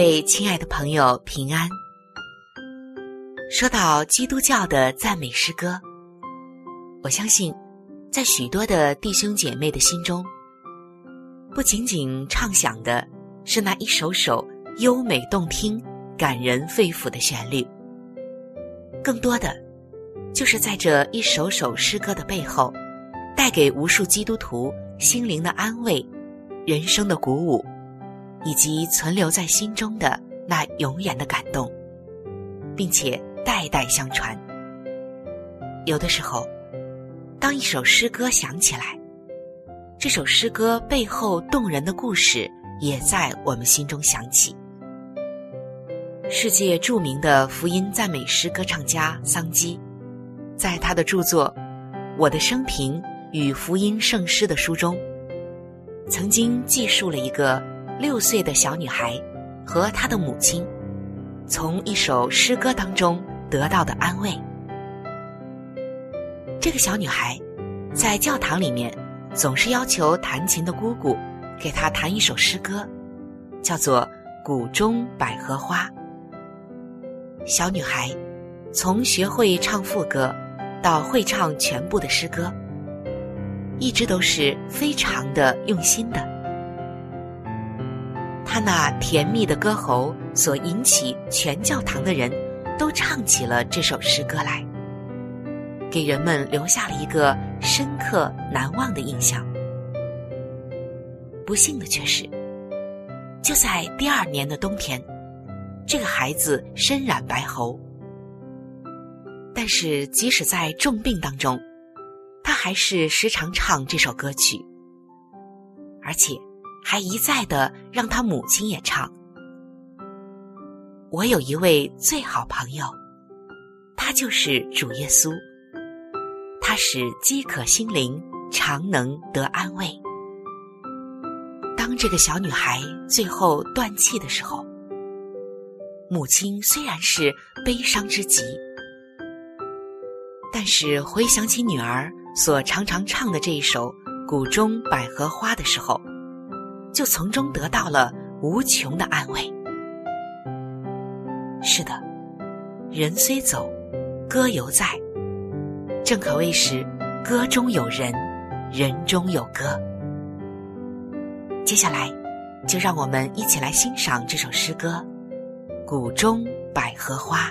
位亲爱的朋友，平安。说到基督教的赞美诗歌，我相信，在许多的弟兄姐妹的心中，不仅仅唱响的是那一首首优美动听、感人肺腑的旋律，更多的，就是在这一首首诗歌的背后，带给无数基督徒心灵的安慰、人生的鼓舞。以及存留在心中的那永远的感动，并且代代相传。有的时候，当一首诗歌响起来，这首诗歌背后动人的故事也在我们心中响起。世界著名的福音赞美诗歌唱家桑基，在他的著作《我的生平与福音圣诗》的书中，曾经记述了一个。六岁的小女孩和她的母亲，从一首诗歌当中得到的安慰。这个小女孩在教堂里面总是要求弹琴的姑姑给她弹一首诗歌，叫做《谷中百合花》。小女孩从学会唱副歌到会唱全部的诗歌，一直都是非常的用心的。那甜蜜的歌喉所引起全教堂的人都唱起了这首诗歌来，给人们留下了一个深刻难忘的印象。不幸的却是，就在第二年的冬天，这个孩子身染白喉。但是即使在重病当中，他还是时常唱这首歌曲，而且。还一再的让他母亲也唱。我有一位最好朋友，他就是主耶稣。他使饥渴心灵常能得安慰。当这个小女孩最后断气的时候，母亲虽然是悲伤之极，但是回想起女儿所常常唱的这一首《谷中百合花》的时候。就从中得到了无穷的安慰。是的，人虽走，歌犹在。正可谓是歌中有人，人中有歌。接下来，就让我们一起来欣赏这首诗歌《谷中百合花》。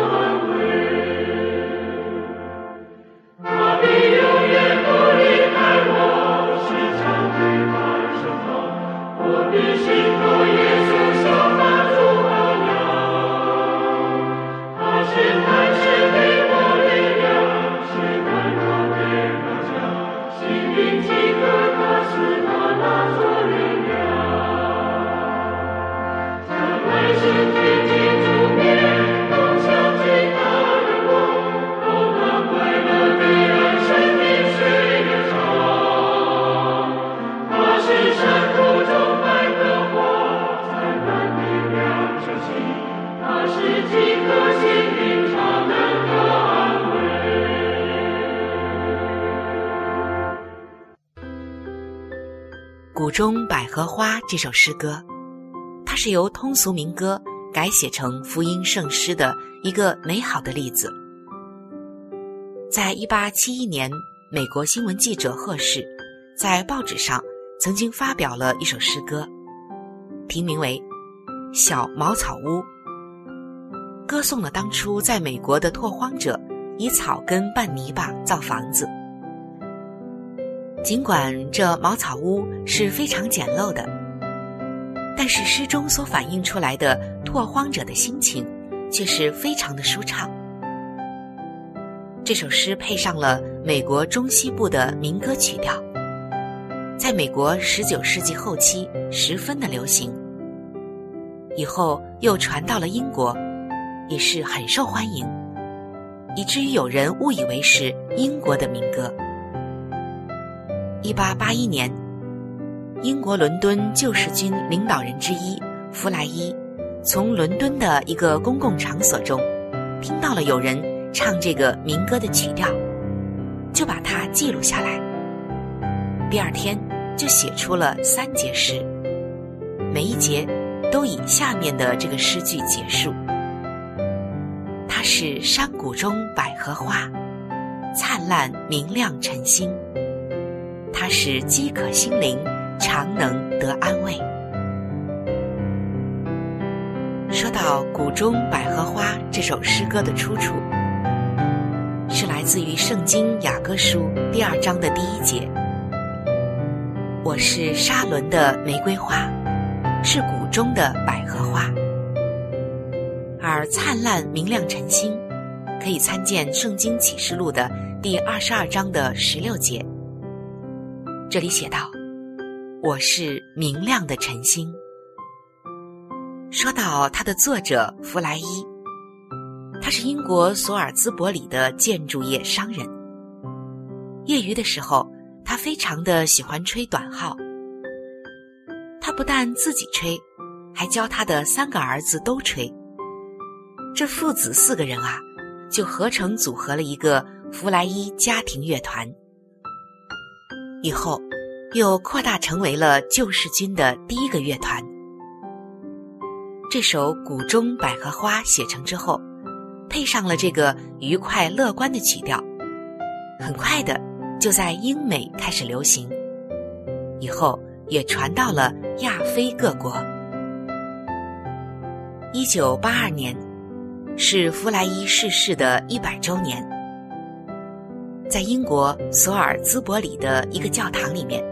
荷花》这首诗歌，它是由通俗民歌改写成福音圣诗的一个美好的例子。在一八七一年，美国新闻记者贺氏在报纸上曾经发表了一首诗歌，题名为《小茅草屋》，歌颂了当初在美国的拓荒者以草根拌泥巴造房子。尽管这茅草屋是非常简陋的，但是诗中所反映出来的拓荒者的心情却是非常的舒畅。这首诗配上了美国中西部的民歌曲调，在美国十九世纪后期十分的流行，以后又传到了英国，也是很受欢迎，以至于有人误以为是英国的民歌。一八八一年，英国伦敦救世军领导人之一弗莱伊，从伦敦的一个公共场所中，听到了有人唱这个民歌的曲调，就把它记录下来。第二天就写出了三节诗，每一节都以下面的这个诗句结束：它是山谷中百合花，灿烂明亮晨星。它使饥渴心灵常能得安慰。说到《谷中百合花》这首诗歌的出处，是来自于《圣经雅歌书》第二章的第一节：“我是沙伦的玫瑰花，是谷中的百合花。”而灿烂明亮晨星，可以参见《圣经启示录》的第二十二章的十六节。这里写道：“我是明亮的晨星。”说到它的作者弗莱伊，他是英国索尔兹伯里的建筑业商人。业余的时候，他非常的喜欢吹短号。他不但自己吹，还教他的三个儿子都吹。这父子四个人啊，就合成组合了一个弗莱伊家庭乐团。以后，又扩大成为了救世军的第一个乐团。这首《谷中百合花》写成之后，配上了这个愉快乐观的曲调，很快的就在英美开始流行，以后也传到了亚非各国。一九八二年，是弗莱伊逝世的一百周年。在英国索尔兹伯里的一个教堂里面，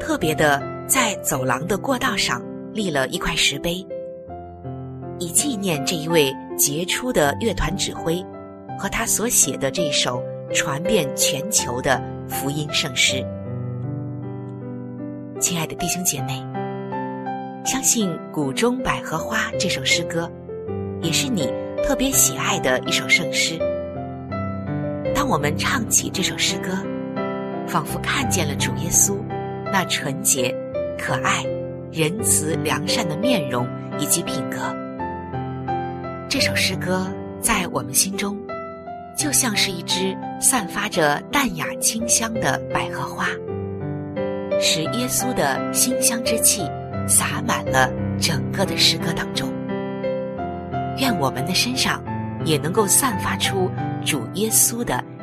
特别的在走廊的过道上立了一块石碑，以纪念这一位杰出的乐团指挥和他所写的这首传遍全球的福音圣诗。亲爱的弟兄姐妹，相信《谷中百合花》这首诗歌，也是你特别喜爱的一首圣诗。我们唱起这首诗歌，仿佛看见了主耶稣那纯洁、可爱、仁慈、良善的面容以及品格。这首诗歌在我们心中，就像是一支散发着淡雅清香的百合花，使耶稣的馨香之气洒满了整个的诗歌当中。愿我们的身上也能够散发出主耶稣的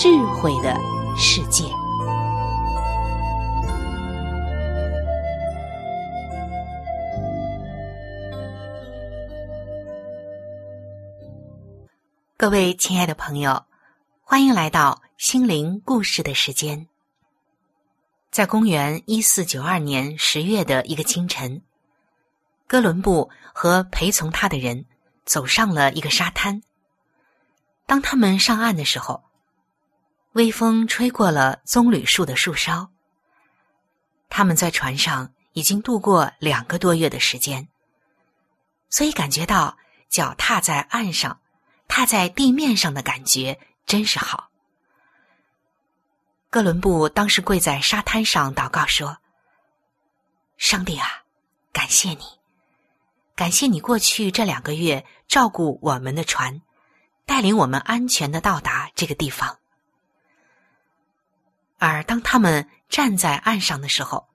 智慧的世界。各位亲爱的朋友，欢迎来到心灵故事的时间。在公元一四九二年十月的一个清晨，哥伦布和陪从他的人走上了一个沙滩。当他们上岸的时候，微风吹过了棕榈树的树梢。他们在船上已经度过两个多月的时间，所以感觉到脚踏在岸上。踏在地面上的感觉真是好。哥伦布当时跪在沙滩上祷告说：“上帝啊，感谢你，感谢你过去这两个月照顾我们的船，带领我们安全的到达这个地方。”而当他们站在岸上的时候，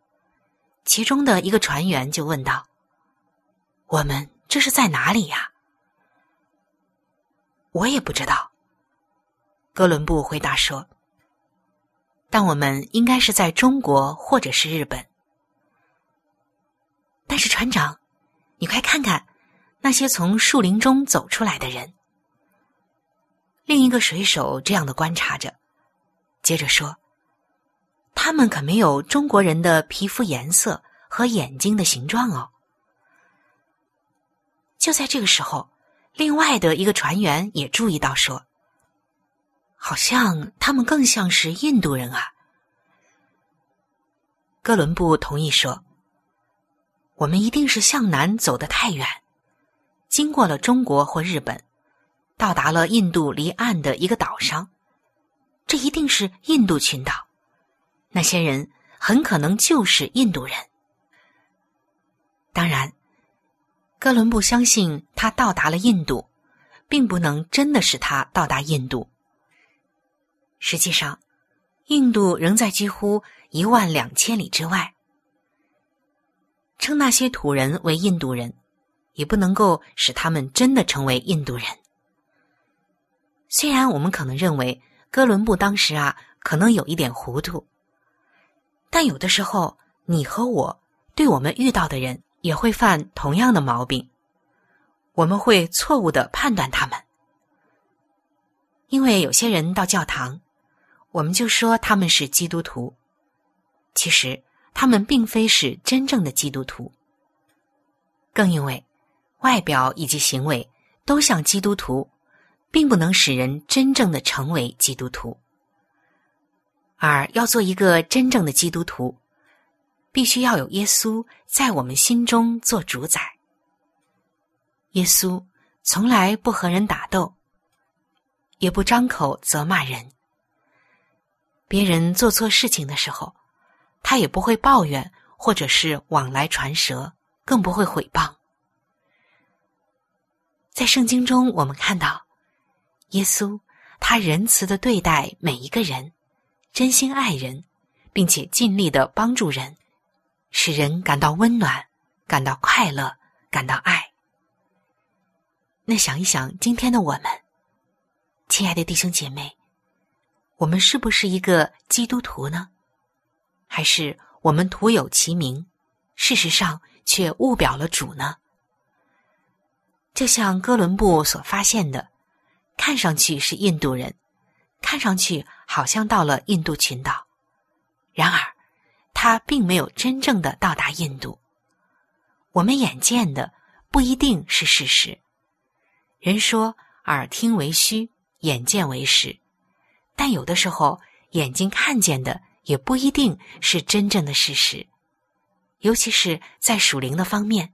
其中的一个船员就问道：“我们这是在哪里呀？”我也不知道。哥伦布回答说：“但我们应该是在中国或者是日本。”但是船长，你快看看那些从树林中走出来的人。另一个水手这样的观察着，接着说：“他们可没有中国人的皮肤颜色和眼睛的形状哦。”就在这个时候。另外的一个船员也注意到，说：“好像他们更像是印度人啊。”哥伦布同意说：“我们一定是向南走得太远，经过了中国或日本，到达了印度离岸的一个岛上。这一定是印度群岛，那些人很可能就是印度人。当然。”哥伦布相信他到达了印度，并不能真的使他到达印度。实际上，印度仍在几乎一万两千里之外。称那些土人为印度人，也不能够使他们真的成为印度人。虽然我们可能认为哥伦布当时啊可能有一点糊涂，但有的时候你和我对我们遇到的人。也会犯同样的毛病，我们会错误的判断他们，因为有些人到教堂，我们就说他们是基督徒，其实他们并非是真正的基督徒。更因为外表以及行为都像基督徒，并不能使人真正的成为基督徒，而要做一个真正的基督徒。必须要有耶稣在我们心中做主宰。耶稣从来不和人打斗，也不张口责骂人。别人做错事情的时候，他也不会抱怨，或者是往来传舌，更不会毁谤。在圣经中，我们看到耶稣他仁慈的对待每一个人，真心爱人，并且尽力的帮助人。使人感到温暖，感到快乐，感到爱。那想一想，今天的我们，亲爱的弟兄姐妹，我们是不是一个基督徒呢？还是我们徒有其名，事实上却误表了主呢？就像哥伦布所发现的，看上去是印度人，看上去好像到了印度群岛，然而他并没有真正的到达印度。我们眼见的不一定是事实。人说耳听为虚，眼见为实，但有的时候眼睛看见的也不一定是真正的事实，尤其是在属灵的方面，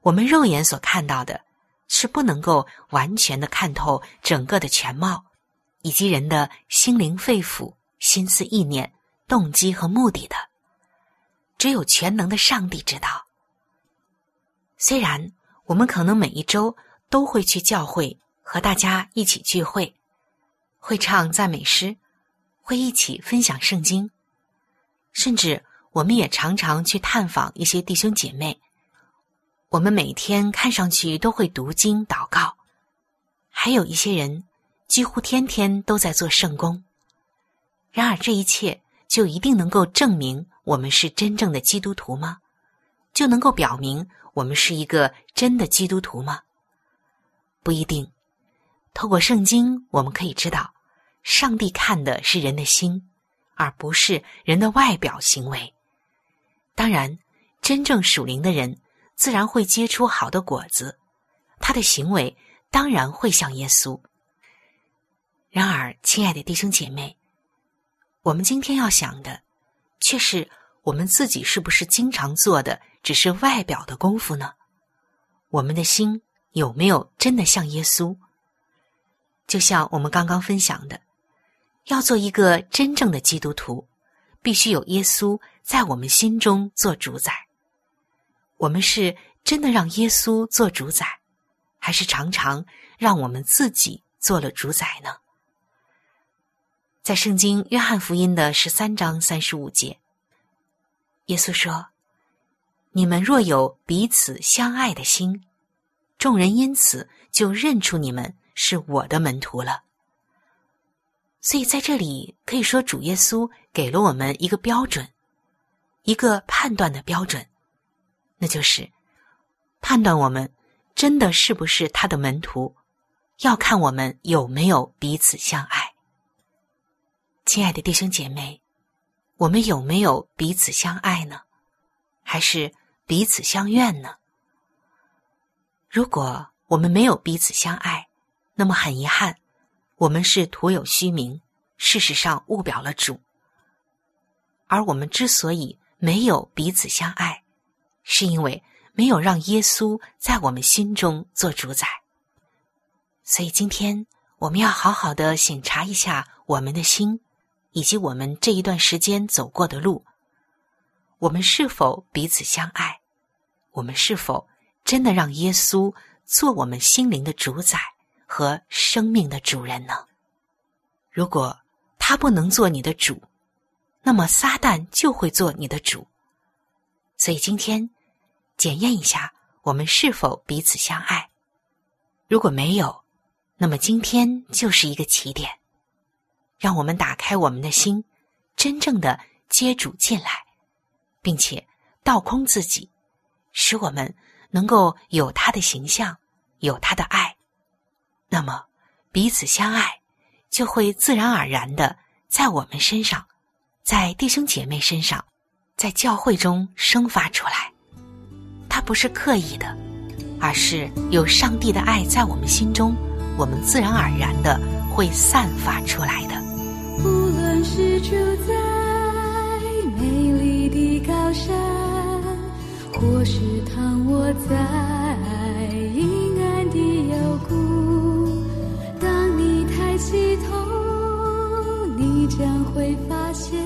我们肉眼所看到的。是不能够完全的看透整个的全貌，以及人的心灵、肺腑、心思、意念、动机和目的的。只有全能的上帝知道。虽然我们可能每一周都会去教会和大家一起聚会，会唱赞美诗，会一起分享圣经，甚至我们也常常去探访一些弟兄姐妹。我们每天看上去都会读经祷告，还有一些人几乎天天都在做圣功。然而，这一切就一定能够证明我们是真正的基督徒吗？就能够表明我们是一个真的基督徒吗？不一定。透过圣经，我们可以知道，上帝看的是人的心，而不是人的外表行为。当然，真正属灵的人。自然会结出好的果子，他的行为当然会像耶稣。然而，亲爱的弟兄姐妹，我们今天要想的，却是我们自己是不是经常做的只是外表的功夫呢？我们的心有没有真的像耶稣？就像我们刚刚分享的，要做一个真正的基督徒，必须有耶稣在我们心中做主宰。我们是真的让耶稣做主宰，还是常常让我们自己做了主宰呢？在圣经约翰福音的十三章三十五节，耶稣说：“你们若有彼此相爱的心，众人因此就认出你们是我的门徒了。”所以在这里可以说，主耶稣给了我们一个标准，一个判断的标准。那就是判断我们真的是不是他的门徒，要看我们有没有彼此相爱。亲爱的弟兄姐妹，我们有没有彼此相爱呢？还是彼此相怨呢？如果我们没有彼此相爱，那么很遗憾，我们是徒有虚名，事实上误表了主。而我们之所以没有彼此相爱，是因为没有让耶稣在我们心中做主宰，所以今天我们要好好的审查一下我们的心，以及我们这一段时间走过的路，我们是否彼此相爱？我们是否真的让耶稣做我们心灵的主宰和生命的主人呢？如果他不能做你的主，那么撒旦就会做你的主。所以今天。检验一下，我们是否彼此相爱？如果没有，那么今天就是一个起点。让我们打开我们的心，真正的接主进来，并且倒空自己，使我们能够有他的形象，有他的爱。那么彼此相爱，就会自然而然的在我们身上，在弟兄姐妹身上，在教会中生发出来。它不是刻意的，而是有上帝的爱在我们心中，我们自然而然的会散发出来的。是住在美丽的高山，或是躺卧在阴暗的幽谷，当你抬起头，你将会发现，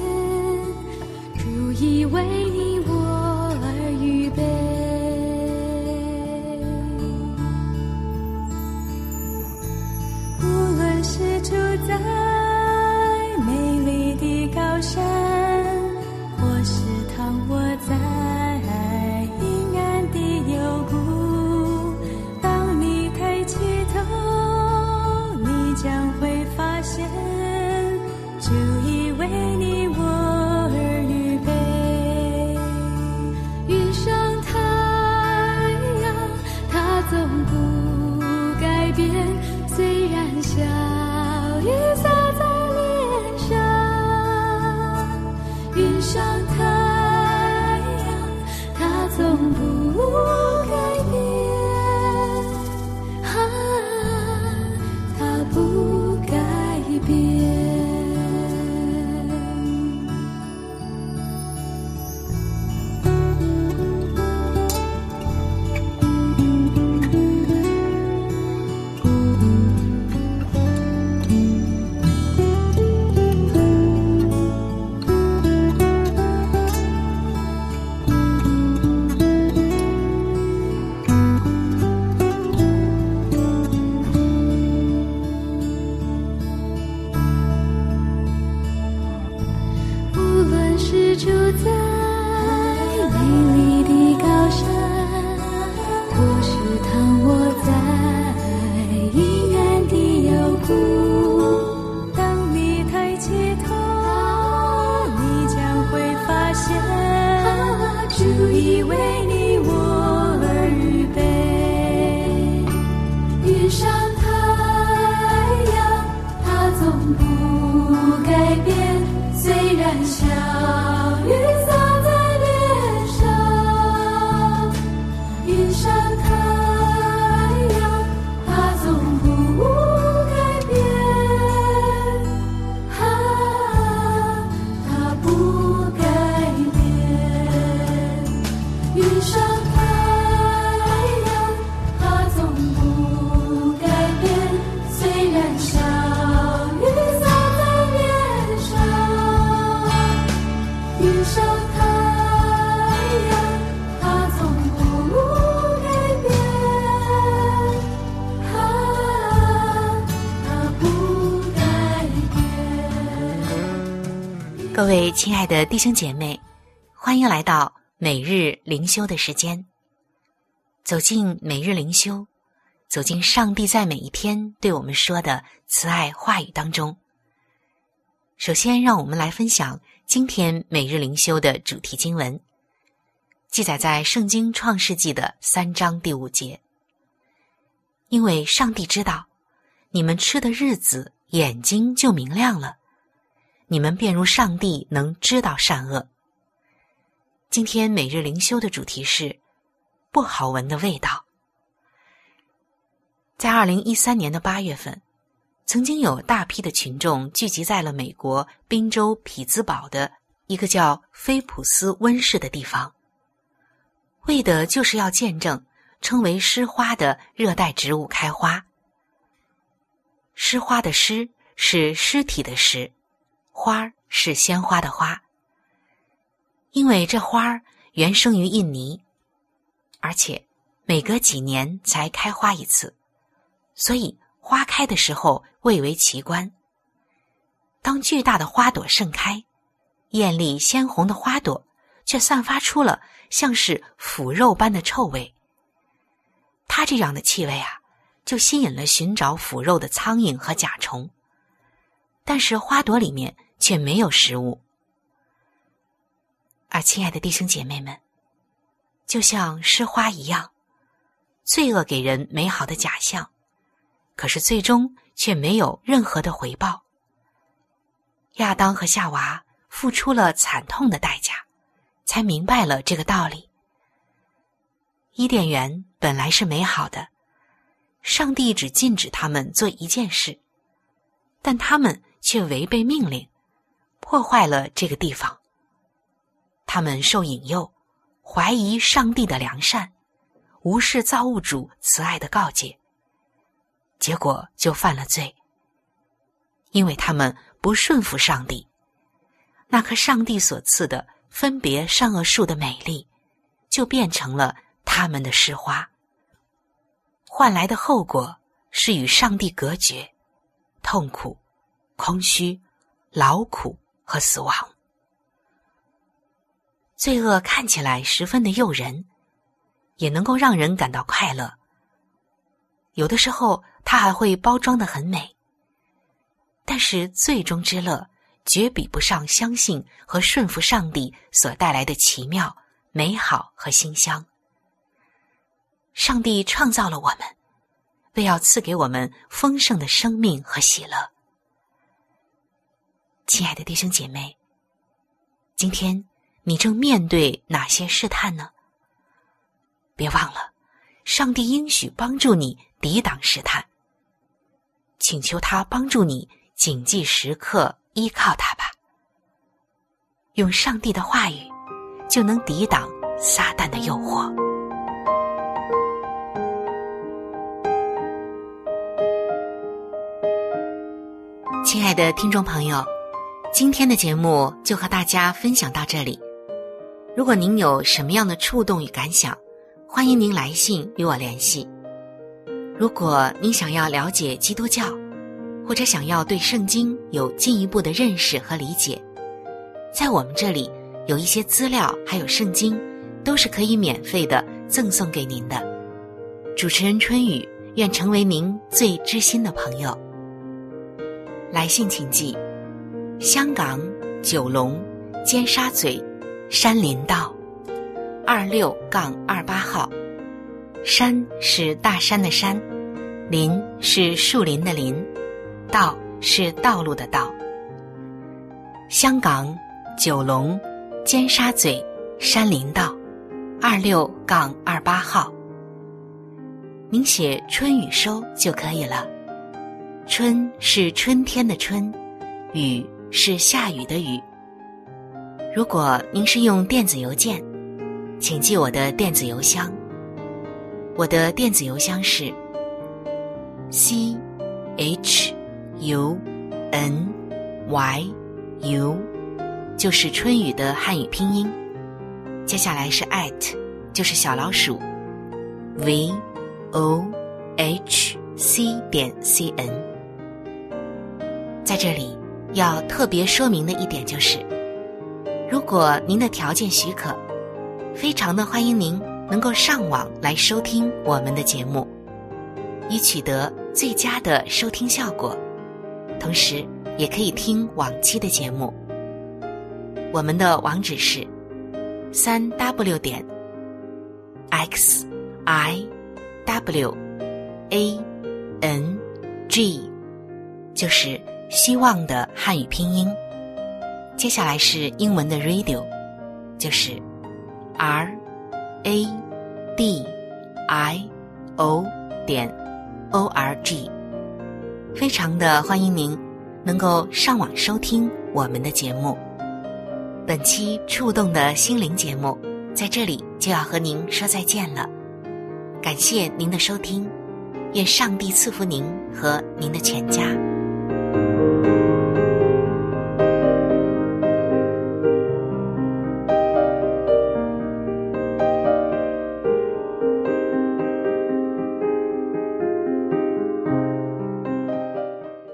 各位亲爱的弟兄姐妹，欢迎来到每日灵修的时间。走进每日灵修，走进上帝在每一天对我们说的慈爱话语当中。首先，让我们来分享今天每日灵修的主题经文，记载在《圣经创世纪》的三章第五节。因为上帝知道，你们吃的日子，眼睛就明亮了。你们便如上帝能知道善恶。今天每日灵修的主题是不好闻的味道。在二零一三年的八月份，曾经有大批的群众聚集在了美国宾州匹兹堡的一个叫菲普斯温室的地方，为的就是要见证称为诗花的热带植物开花。诗花的诗是尸体的尸。花儿是鲜花的花，因为这花儿原生于印尼，而且每隔几年才开花一次，所以花开的时候蔚为奇观。当巨大的花朵盛开，艳丽鲜红的花朵却散发出了像是腐肉般的臭味。它这样的气味啊，就吸引了寻找腐肉的苍蝇和甲虫，但是花朵里面。却没有食物，而亲爱的弟兄姐妹们，就像诗花一样，罪恶给人美好的假象，可是最终却没有任何的回报。亚当和夏娃付出了惨痛的代价，才明白了这个道理。伊甸园本来是美好的，上帝只禁止他们做一件事，但他们却违背命令。破坏了这个地方。他们受引诱，怀疑上帝的良善，无视造物主慈爱的告诫，结果就犯了罪。因为他们不顺服上帝，那棵上帝所赐的分别善恶树的美丽，就变成了他们的诗花。换来的后果是与上帝隔绝，痛苦、空虚、劳苦。和死亡，罪恶看起来十分的诱人，也能够让人感到快乐。有的时候，它还会包装的很美。但是，最终之乐绝比不上相信和顺服上帝所带来的奇妙、美好和馨香。上帝创造了我们，为要赐给我们丰盛的生命和喜乐。亲爱的弟兄姐妹，今天你正面对哪些试探呢？别忘了，上帝应许帮助你抵挡试探，请求他帮助你谨记时刻依靠他吧。用上帝的话语，就能抵挡撒旦的诱惑。亲爱的听众朋友。今天的节目就和大家分享到这里。如果您有什么样的触动与感想，欢迎您来信与我联系。如果您想要了解基督教，或者想要对圣经有进一步的认识和理解，在我们这里有一些资料，还有圣经，都是可以免费的赠送给您的。主持人春雨愿成为您最知心的朋友。来信请寄。香港九龙尖沙咀山林道二六杠二八号，山是大山的山，林是树林的林，道是道路的道。香港九龙尖沙咀山林道二六杠二八号，您写春雨收就可以了。春是春天的春，雨。是下雨的雨。如果您是用电子邮件，请记我的电子邮箱。我的电子邮箱是 c h u n y u，就是春雨的汉语拼音。接下来是 at，就是小老鼠 v o h c 点 c n，在这里。要特别说明的一点就是，如果您的条件许可，非常的欢迎您能够上网来收听我们的节目，以取得最佳的收听效果。同时，也可以听往期的节目。我们的网址是三 w 点 x i w a n g，就是。希望的汉语拼音，接下来是英文的 radio，就是 r a d i o 点 o r g，非常的欢迎您能够上网收听我们的节目。本期触动的心灵节目在这里就要和您说再见了，感谢您的收听，愿上帝赐福您和您的全家。